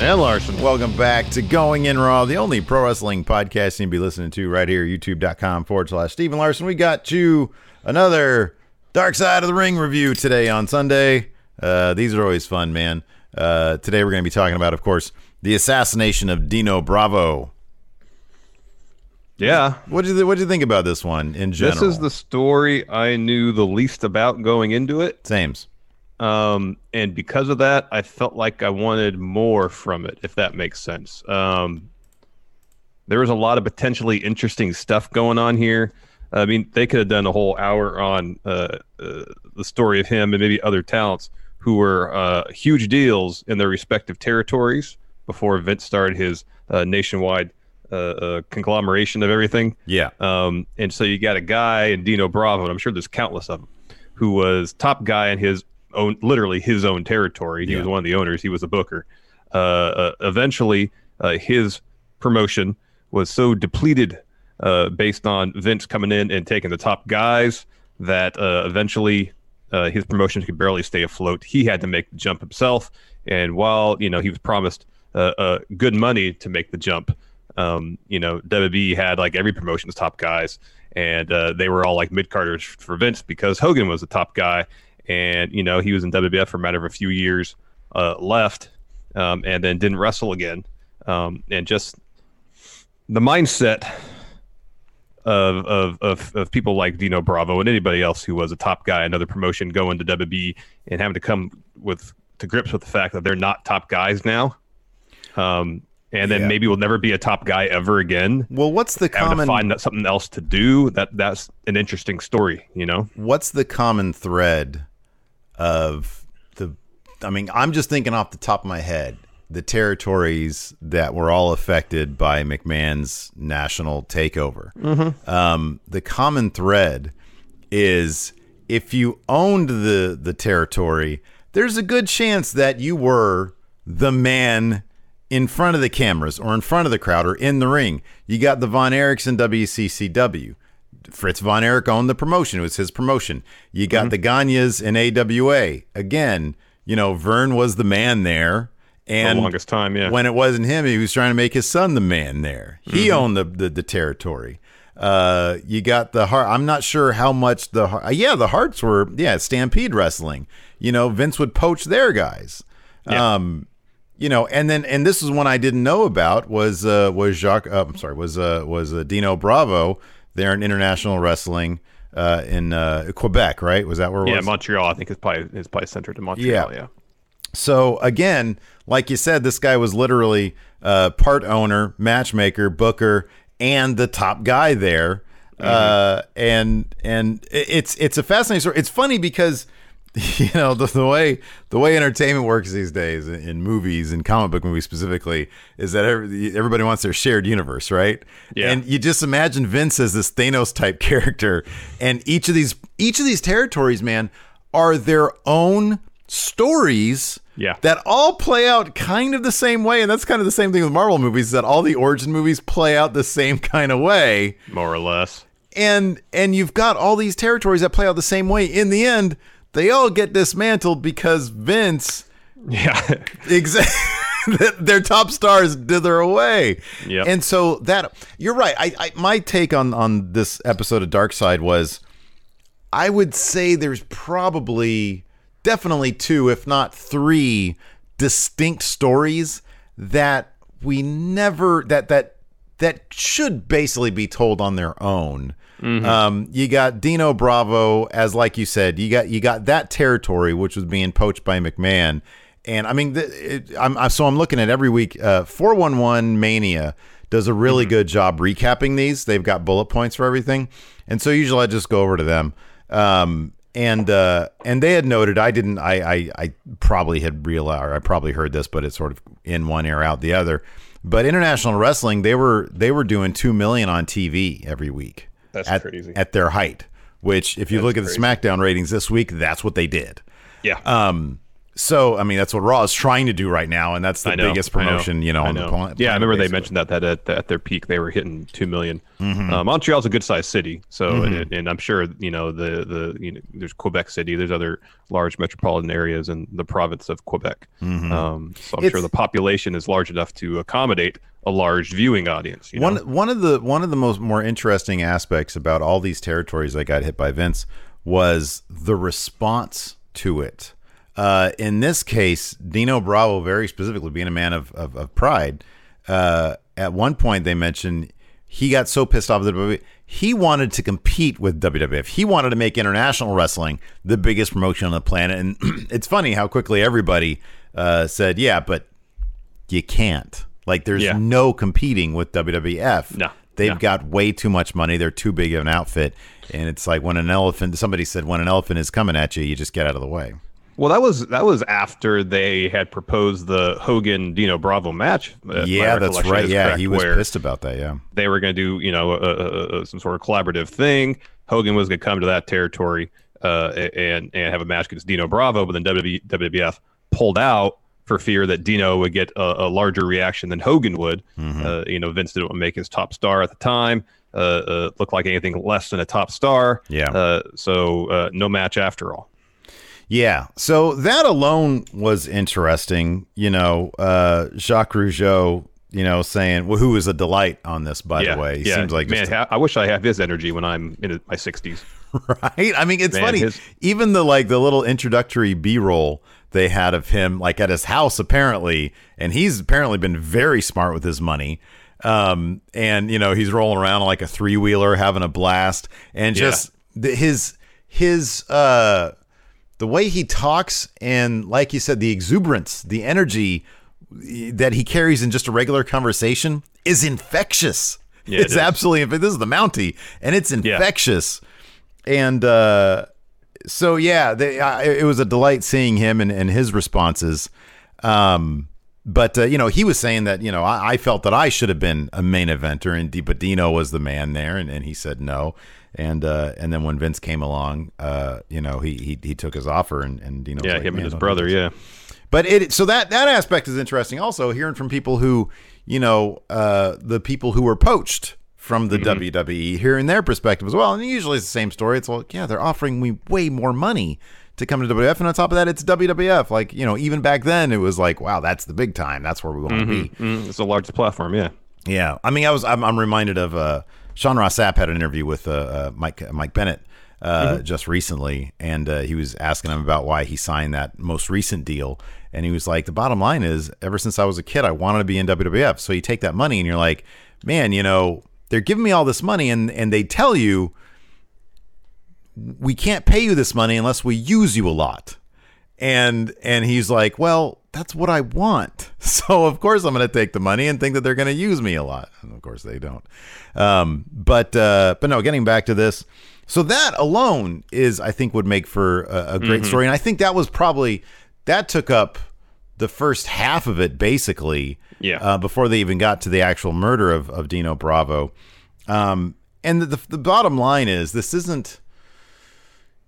And Larson. Welcome back to Going In Raw, the only pro wrestling podcast you can be listening to right here, youtube.com forward slash Stephen Larson. We got you another Dark Side of the Ring review today on Sunday. Uh, these are always fun, man. Uh, today we're going to be talking about, of course, the assassination of Dino Bravo. Yeah. What did you What did you think about this one in general? This is the story I knew the least about going into it. Sames. Um, and because of that, I felt like I wanted more from it, if that makes sense. Um, there was a lot of potentially interesting stuff going on here. I mean, they could have done a whole hour on uh, uh, the story of him and maybe other talents who were uh, huge deals in their respective territories before Vince started his uh, nationwide uh, uh, conglomeration of everything. Yeah. Um, and so you got a guy in Dino Bravo, and I'm sure there's countless of them, who was top guy in his own, literally his own territory. He Yeah. was one of the owners. He was a booker. Uh, uh, eventually, uh, his promotion was so depleted uh, based on Vince coming in and taking the top guys that uh, eventually uh, his promotion could barely stay afloat. He had to make the jump himself, and while you know he was promised uh, uh, good money to make the jump, um, you know WWE had like every promotion's top guys, and uh, they were all like mid carders for Vince because Hogan was the top guy, and you know he was in WWF for a matter of a few years uh, left, um, and then didn't wrestle again, um, and just the mindset of, of of of people like Dino Bravo and anybody else who was a top guy, another promotion, going to WWE and having to come with to grips with the fact that they're not top guys now, um, and then Yeah. maybe will never be a top guy ever again. Well, what's the Having common to find that- something else to do. That that's an interesting story, you know. what's the common thread of the I mean, I'm just thinking off the top of my head, the territories that were all affected by McMahon's national takeover. Um, the common thread is if you owned the the territory, there's a good chance that you were the man in front of the cameras or in front of the crowd or in the ring. You got the Von Erichs in WCCW. Fritz Von Erich owned the promotion. It was his promotion. You got the Gagnes in AWA. Again, you know, Verne was the man there. And the longest time, yeah. when it wasn't him, he was trying to make his son the man there. He owned the, the, the territory. Uh, you got the Hart. I'm not sure how much the uh, yeah the Harts were yeah Stampede Wrestling. You know Vince would poach their guys. Yeah. Um, you know, and then and this is one I didn't know about was uh, was Jacques. Uh, I'm sorry, was uh, was uh, Dino Bravo there in international wrestling uh, in uh, Quebec, right? Was that where it yeah, was? Montreal. I think is probably is probably centered in Montreal. Yeah. Yeah. So again, like you said, this guy was literally uh, part owner, matchmaker, booker, and the top guy there. Uh, and and it's it's a fascinating story. It's funny because you know the, the way the way entertainment works these days in, in movies and comic book movies specifically is that every, everybody wants their shared universe, right? Yeah. And you just imagine Vince as this Thanos type character, and each of these each of these territories, man, are their own stories Yeah. that all play out kind of the same way and that's kind of the same thing with marvel movies is that all the origin movies play out the same kind of way More or less. and and you've got all these territories that play out the same way in the end they all get dismantled because Vince Yeah. exactly their top stars dither away. Yep. And so that you're right. I, I my take on on this episode of Dark Side was I would say there's probably definitely two, if not three, distinct stories that we never that that that should basically be told on their own. Um, you got Dino Bravo as like you said, you got you got that territory which was being poached by McMahon, and I mean, it, I'm, I'm so I'm looking at every week. Uh, 411 Mania does a really good job recapping these. They've got bullet points for everything, and so usually I just go over to them. Um, and uh, and they had noted I didn't I, I I probably had realized or I probably heard this, but it's sort of in one ear out the other. But international wrestling, they were they were doing two million on TV every week. That's at, crazy. at their height. Which, if you That's look at crazy. the SmackDown ratings this week, that's what they did. Yeah. Um, so I mean, that's what Raw is trying to do right now, and that's the know, biggest I know, promotion, you know, on know. the planet. Yeah, I remember they mentioned that that at, at their peak they were hitting two million. Mm-hmm. Uh, Montreal's a good sized city, so and, and I'm sure you know the the you know there's Quebec City, there's other large metropolitan areas in the province of Quebec. Um, so I'm Mm-hmm. It's- sure the population is large enough to accommodate a large viewing audience. You know? One one of the one of the most more interesting aspects about all these territories that got hit by Vince was the response to it. Uh, in this case, Dino Bravo, very specifically being a man of of, of pride, uh, at one point they mentioned he got so pissed off with WWE, he wanted to compete with WWF. He wanted to make international wrestling the biggest promotion on the planet. And it's funny how quickly everybody uh, said, "Yeah, but you can't." Like, there's Yeah. no competing with WWF. No, They've no. got way too much money. They're too big of an outfit. And it's like when an elephant, somebody said, when an elephant is coming at you, you just get out of the way. Well, that was that was after they had proposed the Hogan Dino Bravo match. yeah, that's right. Yeah, correct, he was pissed about that. Yeah. they were going to do you know a, a, some sort of collaborative thing. Hogan was going to come to that territory uh, and and have a match against Dino Bravo, but then WWF pulled out for fear that Dino would get a, a larger reaction than Hogan would. Mm-hmm. Uh, you know, Vince didn't want to make his top star at the time uh, uh, look like anything less than a top star. Yeah. Uh, so uh, no match after all. Yeah. So that alone was interesting. You know, uh, Jacques Rougeau, you know, saying, well, who is a delight on this, by yeah, the way. He yeah. seems like man. just I wish I have his energy when I'm in my 60s. right? I mean, it's Man, funny. his- Even the like the little introductory B roll they had of him, like at his house, apparently, and he's apparently been very smart with his money. Um, and you know, he's rolling around on like a three wheeler, having a blast, and Yeah. just the, his his uh the way he talks and like you said the exuberance the energy that he carries in just a regular conversation is infectious. Yeah, it it's absolutely this is the mountie and it's infectious. And uh so yeah they, I, it was a delight seeing him and, and his responses. Um but uh, you know he was saying that you know I, I felt that I should have been a main eventer and Di- but Dino was the man there and, and he said no and uh and then when Vince came along uh you know he he, he took his offer and and Dino was Yeah, like, him and his brother. Yeah. but it so that that aspect is interesting also hearing from people who you know uh the people who were poached from the WWE hearing their perspective as well and usually it's the same story it's like yeah they're offering me way more money to come to WWF and on top of that it's WWF like you know even back then it was like wow that's the big time that's where we want to be Mm, it's the largest platform. Yeah. yeah, I mean, I was I'm, I'm reminded of uh, Sean Ross Sapp had an interview with uh, uh, Mike Mike Bennett uh, just recently, and uh, he was asking him about why he signed that most recent deal, and he was like, the bottom line is, ever since I was a kid, I wanted to be in WWF. So you take that money, and you're like, man, you know, they're giving me all this money, and and they tell you we can't pay you this money unless we use you a lot. And and he's like well that's what i want. So of course i'm going to take the money and think that they're going to use me a lot. And of course they don't. Um, but uh, but no getting back to this. So that alone is i think would make for a, a great story. And i think that was probably that took up the first half of it basically Yeah. uh, before they even got to the actual murder of, of dino bravo. Um, and the, the, the bottom line is this isn't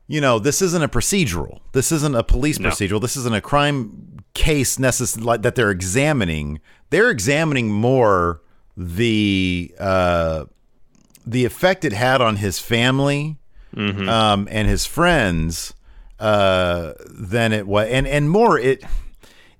you know, this isn't a procedural. This isn't a police No. procedural. This isn't a crime case necess- like that they're examining. They're examining more the uh, the effect it had on his family um, and his friends uh, than it was, and and more it.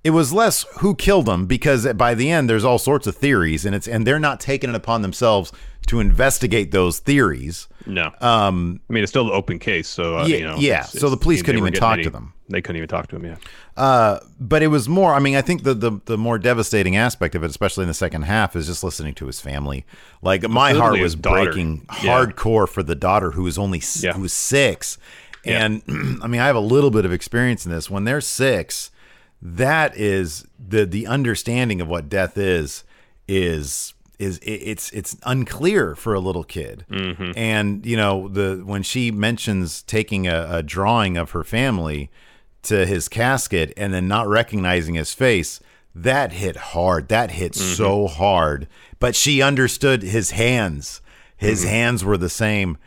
It was less who killed him because by the end there's all sorts of theories and it's and they're not taking it upon themselves to investigate those theories. No. Um, I mean, it's still an open case, so uh, yeah, you know. yeah. it's- so the it's- police couldn't even talk any- to them. They couldn't even talk to him. Yeah. Uh, but it was more. I mean, I think the, the the more devastating aspect of it, especially in the second half, is just listening to his family. Like my heart was breaking Yeah. hardcore for the daughter who was only Yeah. who was six, and I mean, I have a little bit of experience in this. When they're six, that is the the understanding of what death is is is it, it's it's unclear for a little kid. Mm-hmm. And you know the when she mentions taking a, a drawing of her family to his casket and then not recognizing his face that hit hard. That hit mm-hmm. so hard. But she understood his hands. His mm-hmm. hands were the same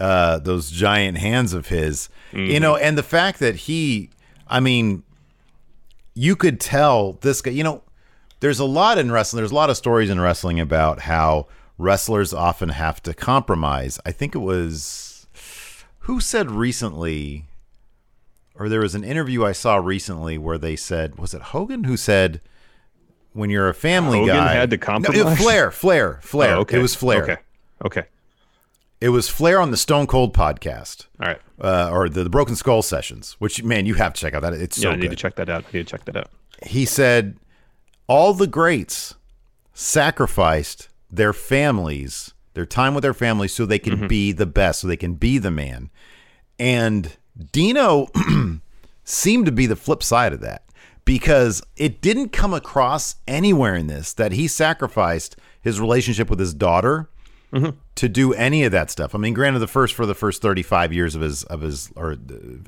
uh those giant hands of his. You know and the fact that he i mean you could tell this guy, you know, there's a lot in wrestling, there's a lot of stories in wrestling about how wrestlers often have to compromise. I think it was who said recently, or there was an interview I saw recently where they said, was it Hogan who said, when you're a family Hogan guy, had to No, compromise? Flair, Flair, Flair. Oh, okay. It was Flair. Okay. Okay. It was Flair on the Stone Cold podcast, All right. uh, or the, the Broken Skull sessions. Which man, you have to check out that. It's Yeah, so I need good. to check that out. I need to check that out. he said all the greats sacrificed their families, their time with their families so they can be the best, so they can be the man. And Dino seemed to be the flip side of that because it didn't come across anywhere in this that he sacrificed his relationship with his daughter to do any of that stuff. I mean, granted, the first for the first 35 years of his of his or uh,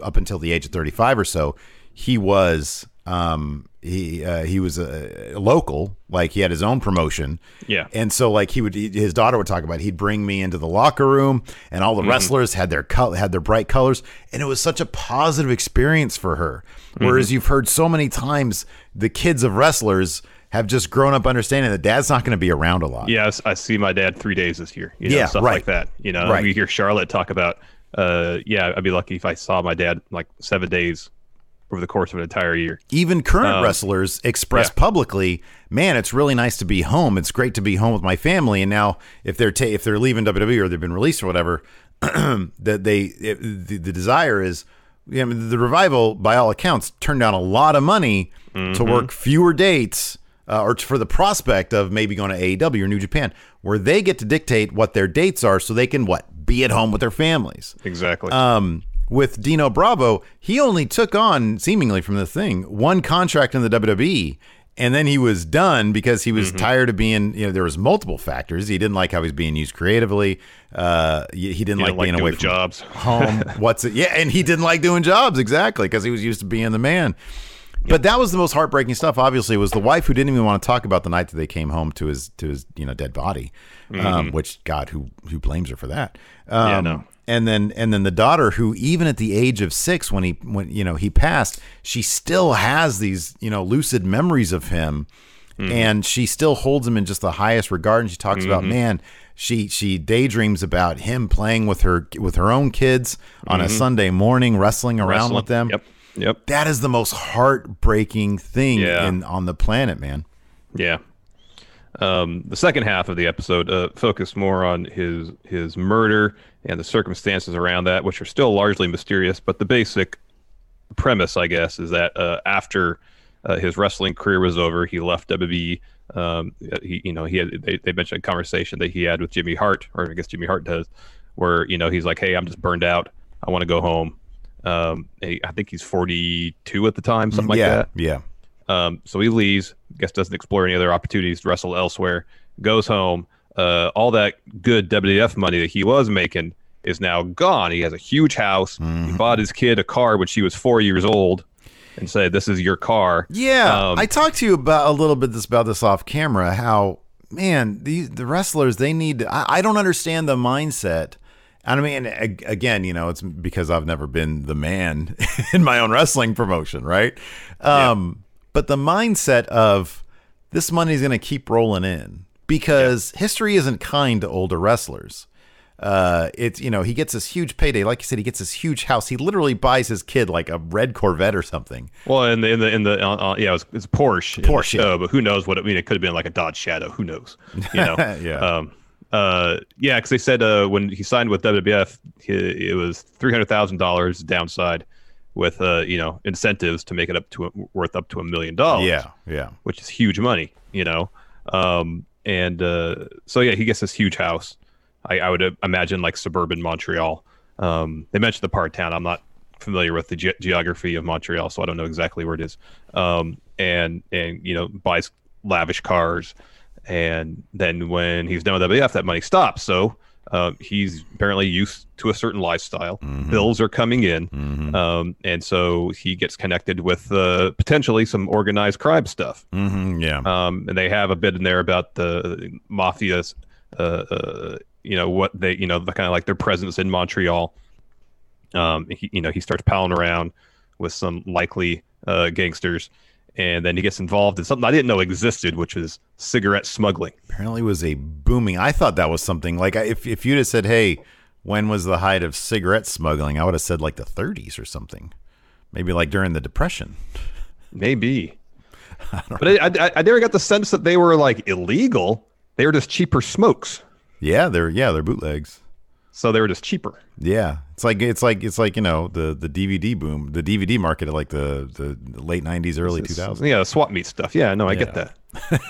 up until the age of 35 or so, he was um he uh, he was a, local, like he had his own promotion. Yeah. And so like he would he- his daughter would talk about he'd bring me into the locker room and all the wrestlers had their color had their bright colors and it was such a positive experience for her. Whereas you've heard so many times the kids of wrestlers have just grown up understanding that dad's not going to be around a lot. Yeah, I see my dad three days this year. You know, Yeah, stuff right. like that. You know, Right. we hear Charlotte talk about, uh, yeah, I'd be lucky if I saw my dad like seven days over the course of an entire year. even current wrestlers express yeah. publicly, "Man, it's really nice to be home. It's great to be home with my family." And now, if they're ta- if they're leaving WWE or they've been released or whatever, that they it, the, the desire is, I mean, the revival by all accounts turned down a lot of money to work fewer dates. Uh, or for the prospect of maybe going to AEW or New Japan, where they get to dictate what their dates are, so they can what be at home with their families Exactly. um, with Dino Bravo, he only took on seemingly from the thing one contract in the WWE, and then he was done because he was Mm-hmm. tired of being. You know, there was multiple factors. He didn't like how he was being used creatively. Uh, he he didn't You like like being doing away from jobs. home. What's it? Yeah, and he didn't like doing jobs exactly because he was used to being the man. But that was the most heartbreaking stuff. Obviously, was the wife who didn't even want to talk about the night that they came home to his to his you know dead body. Um, which God, who who blames her for that? Um, Mm-hmm. Yeah, no. And then and then the daughter, who even at the age of six, when he when you know he passed, she still has these you know lucid memories of him, Mm-hmm. and she still holds him in just the highest regard. And she talks about Mm-hmm. man, she she daydreams about him playing with her with her own kids on a Sunday morning, wrestling around Mm-hmm. Wrestling. with them. Yep. Yep. That is the most heartbreaking thing Yeah. in on the planet, man. Yeah. Um, the second half of the episode uh, focused more on his his murder and the circumstances around that, which are still largely mysterious. But the basic premise, I guess, is that uh, after uh, his wrestling career was over, he left WWE. Um, he, you know, he had they, they mentioned a conversation that he had with Jimmy Hart, or I guess Jimmy Hart does, where you know he's like, "Hey, I'm just burned out. I want to go home." Um, I think he's 42 at the time, something like that. yeah. Um, so he leaves, guess doesn't explore any other opportunities to wrestle elsewhere, goes home. Uh, all that good WWF money that he was making is now gone. He has a huge house. He bought his kid a car when she was four years old and said, This is your car. Yeah, Um, I talked to you about a little bit this about this off camera. How man, these the wrestlers they need. I, I don't understand the mindset. And I mean, again, you know, it's because I've never been the man in my own wrestling promotion, right? Um, But the mindset of this money's going to keep rolling in because history isn't kind to older wrestlers. uh, it's you know he gets this huge payday. Like you said, he gets this huge house. He literally buys his kid like a red Corvette or something. Well, in the in the in the uh, uh, yeah, it was, it's Porsche. Porsche, yeah. but who knows what? It, I mean, it could have been like a Dodge Shadow. Who knows? You know. Yeah. Um. Uh. Yeah, because they said uh when he signed with WWF, he, it was three hundred thousand dollars downside, with uh you know incentives to make it up to a, worth up to a million dollars. Yeah, yeah. which is huge money, you know. Um, and uh, so yeah, he gets this huge house. I, I would imagine like suburban Montreal. Um, they mentioned the part town. I'm not familiar with the ge- geography of Montreal, so I don't know exactly where it is. Um, and and you know buys lavish cars, and then when he's done with WWF, that money stops. So. Uh, he's apparently used to a certain lifestyle. Bills are coming in, um, and so he gets connected with uh, potentially some organized crime stuff. hmm yeah. Um, and they have a bit in there about the mafia's, uh, uh, you know, what they, you know, the kind of like their presence in Montreal. Um, he, you know, he starts palling around with some likely uh, gangsters, and then he gets involved in something I didn't know existed, which is cigarette smuggling. apparently was a booming. I thought that was something like if if you'd have said, "Hey, when was the height of cigarette smuggling?" I would have said like the 30s or something. Maybe like during the depression. Maybe, but I, I, I never got the sense that they were like illegal. They were just cheaper smokes, Yeah, they're yeah, they're bootlegs. So they were just cheaper. Yeah, it's like it's like it's like you know the the DVD boom, the DVD market of like the the late '90s, early It's- 2000s. Yeah, the swap meet stuff. Yeah, no, I get that.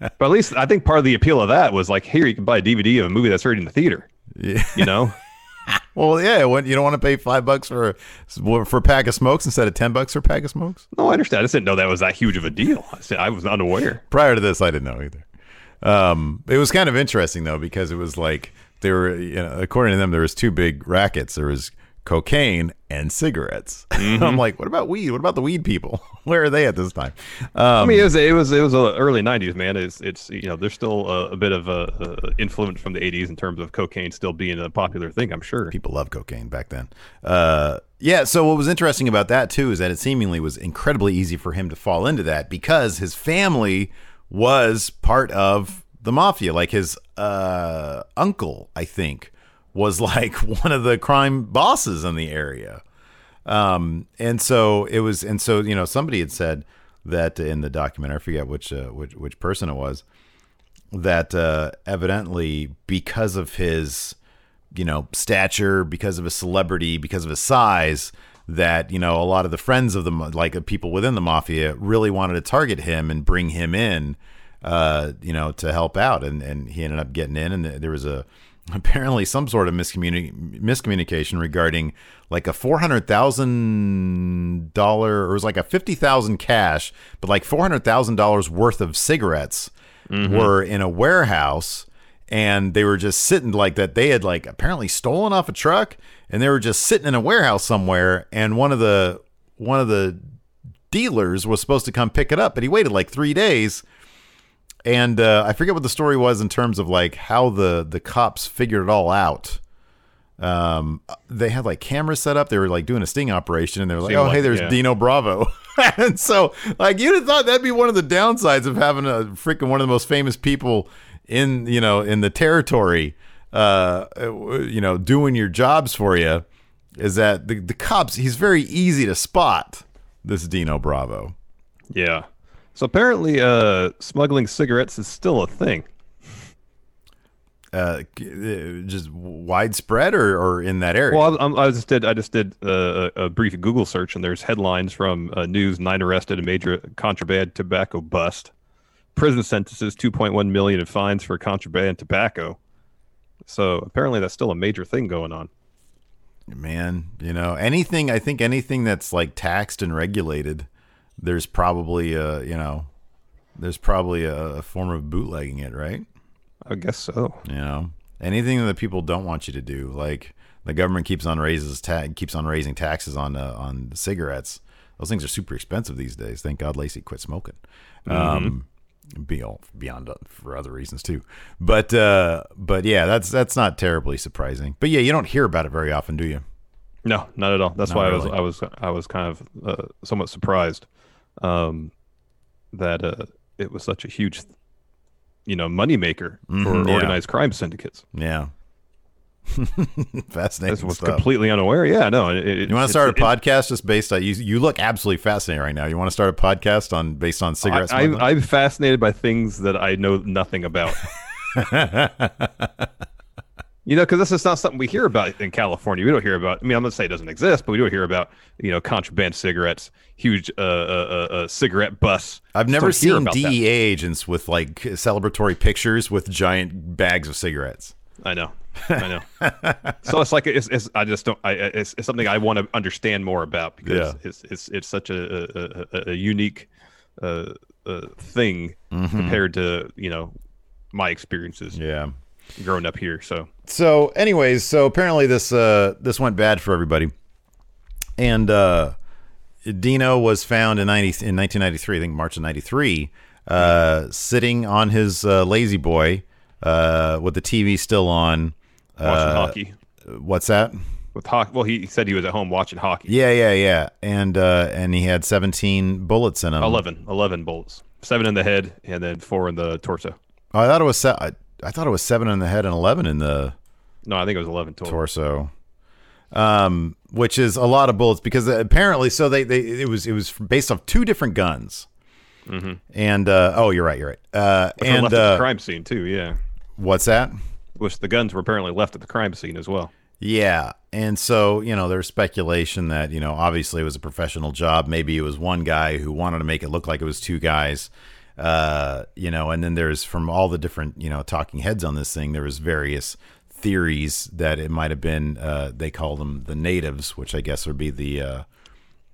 but at least I think part of the appeal of that was like, here you can buy a DVD of a movie that's already in the theater. Yeah. You know, Well, yeah, you don't want to pay five bucks for for a pack of smokes instead of ten bucks for a pack of smokes. no, I understand. I just didn't know that was that huge of a deal. I said I was unaware. Prior to this, I didn't know either. Um, it was kind of interesting though because it was like there were, you know, according to them, there was two big rackets. There was cocaine and cigarettes. I'm like, what about weed? What about the weed people? Where are they at this time? Um, I mean, it was it was it was uh, early '90s, man. It's it's you know, there's still a, a bit of a, a influence from the '80s in terms of cocaine still being a popular thing. I'm sure. people love cocaine back then. Uh, yeah. So what was interesting about that too is that it seemingly was incredibly easy for him to fall into that because his family was part of the mafia. Like his uh, uncle, I think, was like one of the crime bosses in the area. Um, and so it was, and so you know, somebody had said that in the documentary, I forget which uh, which which person it was, that uh, evidently because of his you know stature because of his celebrity because of his size that you know a lot of the friends of the like people within the mafia really wanted to target him and bring him in uh you know to help out and and he ended up getting in and there was a apparently some sort of miscommuni- miscommunication regarding like a four hundred thousand dollar or it was like a fifty thousand cash, but like four hundred thousand dollars worth of cigarettes were in a warehouse and they were just sitting like that. They had like apparently stolen off a truck and they were just sitting in a warehouse somewhere. And one of the one of the dealers was supposed to come pick it up, but he waited like three days and uh, I forget what the story was in terms of like how the the cops figured it all out. Um, they had like cameras set up. They were like doing a sting operation, and they were like, Seemed "Oh, like hey, there's yeah. Dino Bravo." and so, like, you'd have thought that'd be one of the downsides of having a freaking one of the most famous people in you know in the territory, uh, you know, doing your jobs for you. Is that the the cops? He's very easy to spot. This Dino Bravo. Yeah. So apparently, uh, smuggling cigarettes is still a thing. uh, just widespread or, or in that area? Well, I, I just did. I just did uh, a, a brief Google search, and there's headlines from uh, news: nine arrested in major contraband tobacco bust. Prison sentences: 2.1 million in fines for contraband tobacco. So apparently, that's still a major thing going on. Man, you know, anything, I think anything that's like taxed and regulated, there's probably a, you know, there's probably a, a form of bootlegging it, right? I guess so. You know, anything that people don't want you to do, like the government keeps on raises ta- keeps on raising taxes on uh, on cigarettes. Those things are super expensive these days. Thank God Lacey quit smoking. Um, be all beyond uh, for other reasons too. But uh, but yeah, that's that's not terribly surprising. But yeah, you don't hear about it very often, do you? No, not at all. That's Not why really. I was I was I was kind of uh, somewhat surprised um, that uh, it was such a huge, you know, moneymaker for Mhm, yeah. organized crime syndicates. Yeah. Fascinating This was stuff. completely unaware. Yeah, no. It, you want to start a podcast just based on you? You look absolutely fascinated right now. You want to start a podcast on based on cigarettes? I, I'm fascinated by things that I know nothing about. you know, because this is not something we hear about in California. We don't hear about. I mean, I'm gonna say it doesn't exist, but we don't hear about you know contraband cigarettes, huge uh, uh, uh, uh cigarette bus. I've never Just don't hear seen DEA that. agents with like celebratory pictures with giant bags of cigarettes. I know, I know. so it's like it's, it's I just don't. I it's, it's something I want to understand more about because Yeah. it's it's it's such a a, a, a unique uh, uh, thing Mm-hmm. compared to you know my experiences Yeah. Growing up here. So So, anyways, so apparently this uh this went bad for everybody, and uh, Dino was found in ninety in nineteen ninety three, I think March of ninety three, uh, sitting on his uh, lazy boy, uh, with the TV still on. watching Uh, hockey What's that? with hockey. Well, he said he was at home watching hockey. Yeah, yeah, yeah, and uh, and he had seventeen bullets in him. 11, 11 bullets, seven in the head and then four in the torso. Oh, I thought it was se- I, thought it was seven in the head and eleven in the No, I think it was eleven total. torso. Um which is a lot of bullets because apparently so they, they it was it was based off two different guns. And uh oh you're right you're right. Uh Which and left at the uh crime scene too. Yeah, what's that? Which the guns were apparently left at the crime scene as well. yeah. And so you know there's speculation that you know obviously it was a professional job. Maybe it was one guy who wanted to make it look like it was two guys uh you know and then there's from all the different you know talking heads on this thing there was various theories that it might have been uh they call them the natives which i guess would be the uh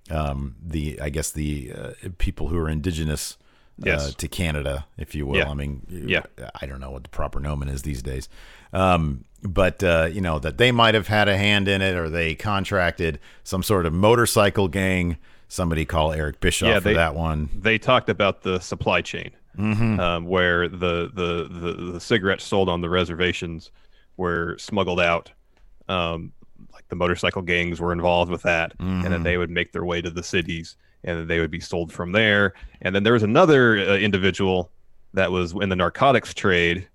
um, the I guess the uh, people who are indigenous uh, Yes. to Canada, if you will. Yeah. I mean, Yeah. I don't know what the proper nomen is these days, um, but uh, you know that they might have had a hand in it, or they contracted some sort of motorcycle gang. Somebody call Eric Bischoff Yeah, for that one. They talked about the supply chain, Mm-hmm. um, where the, the the the cigarettes sold on the reservations were smuggled out. Um, like the motorcycle gangs were involved with that, and Mm-hmm. then they would make their way to the cities, and then they would be sold from there. And then there was another uh, individual that was in the narcotics trade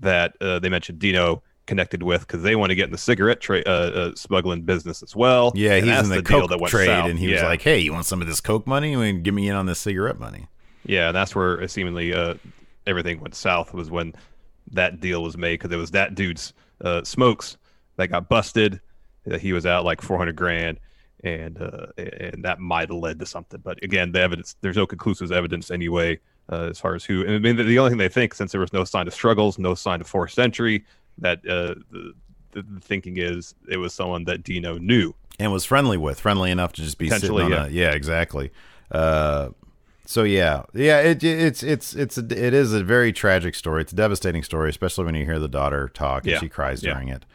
that uh, they mentioned Dino connected with because they want to get in the cigarette trade uh, uh, smuggling business as well. Yeah, And he's in the, deal coke trade, south. and he was like, "Hey, you want some of this coke money? I mean, give me in on this cigarette money." Yeah, and that's where uh, seemingly uh, everything went south was when that deal was made because it was that dude's uh, smokes that got busted. That he was out like four hundred grand, and uh, and that might have led to something. But again, the evidence there's no conclusive evidence anyway uh, as far as who. I mean, the, the only thing they think since there was no sign of struggles, no sign of forced entry, that uh, the, the thinking is it was someone that Dino knew. and was friendly with, friendly enough to just be sitting on yeah. a yeah, exactly. Uh, so yeah, yeah, it, it's it's it's a, it is a very tragic story. It's a devastating story, especially when you hear the daughter talk and Yeah, she cries yeah. during it.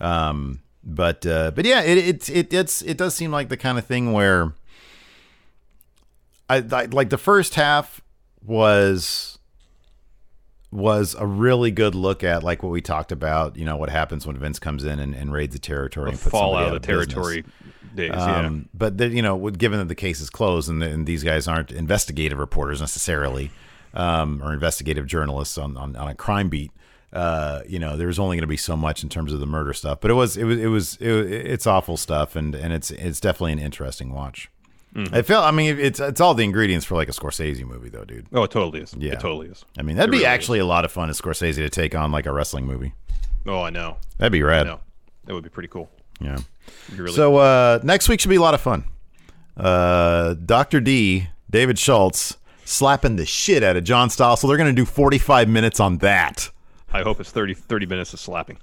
Um, but uh, but yeah, it it it it's it does seem like the kind of thing where I, I like the first half was was a really good look at like what we talked about. You know what happens when Vince comes in and, and raids the territory, The and puts fall out of the territory days. yeah. Um, But the, you know, given that the case is closed and, the, and these guys aren't investigative reporters necessarily, um, or investigative journalists on, on, on a crime beat, uh, you know, there's only going to be so much in terms of the murder stuff. But it was it was it was it, it's awful stuff, and and it's it's definitely an interesting watch. Mm-hmm. I felt. I mean, it's it's all the ingredients for like a Scorsese movie, though, dude. Oh, it totally is. Yeah. It totally is. I mean, that'd It be really actually a lot of fun as Scorsese to take on like a wrestling movie. Oh, I know. That'd be I rad. know. That would be pretty cool. Yeah. Really So uh, next week should be a lot of fun. Uh, Dr. D, David Schultz, slapping the shit out of John Stossel. So they're going to do 45 minutes on that. I hope it's 30, 30 minutes of slapping.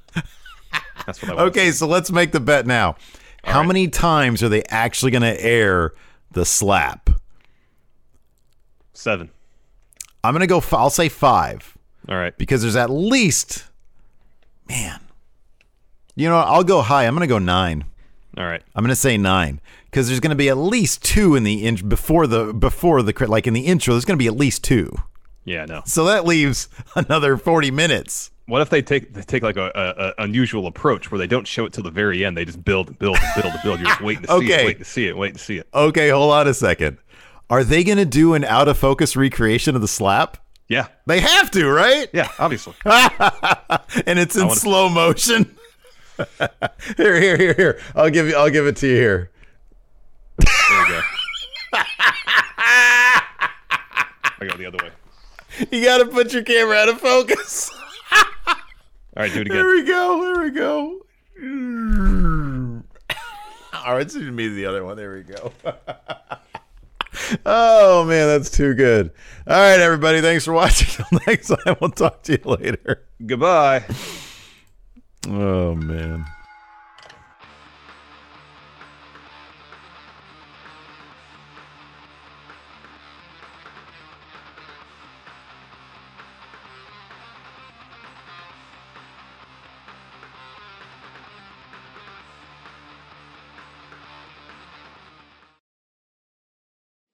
That's what I want. Okay, so let's make the bet now. How right. many times are they actually going to air the slap? Seven. I'm going to go, f- I'll say five All right. because there's at least, man, you know, what? I'll go high. I'm going to go nine. All right. I'm going to say nine because there's going to be at least two in the int before the before the crit like in the intro. There's going to be at least two, Yeah, no. so that leaves another 40 minutes. What if they take they take like a, a, a unusual approach where they don't show it till the very end? They just build and build and build and build. You're just waiting to see Okay. it, waiting to see it, waiting to see it. Okay, hold on a second. Are they going to do an out of focus recreation of the slap? Yeah. They have to, right? Yeah, obviously. and it's in slow motion. here, here, here, here. I'll give you. I'll give it to you here. There we go. I go the other way. You got to put your camera out of focus. All right, do it again. There again. we go. Here we go. All right, it's me the other one. There we go. oh man, that's too good. All right, everybody, thanks for watching. Till next time, we'll talk to you later. Goodbye. Oh man.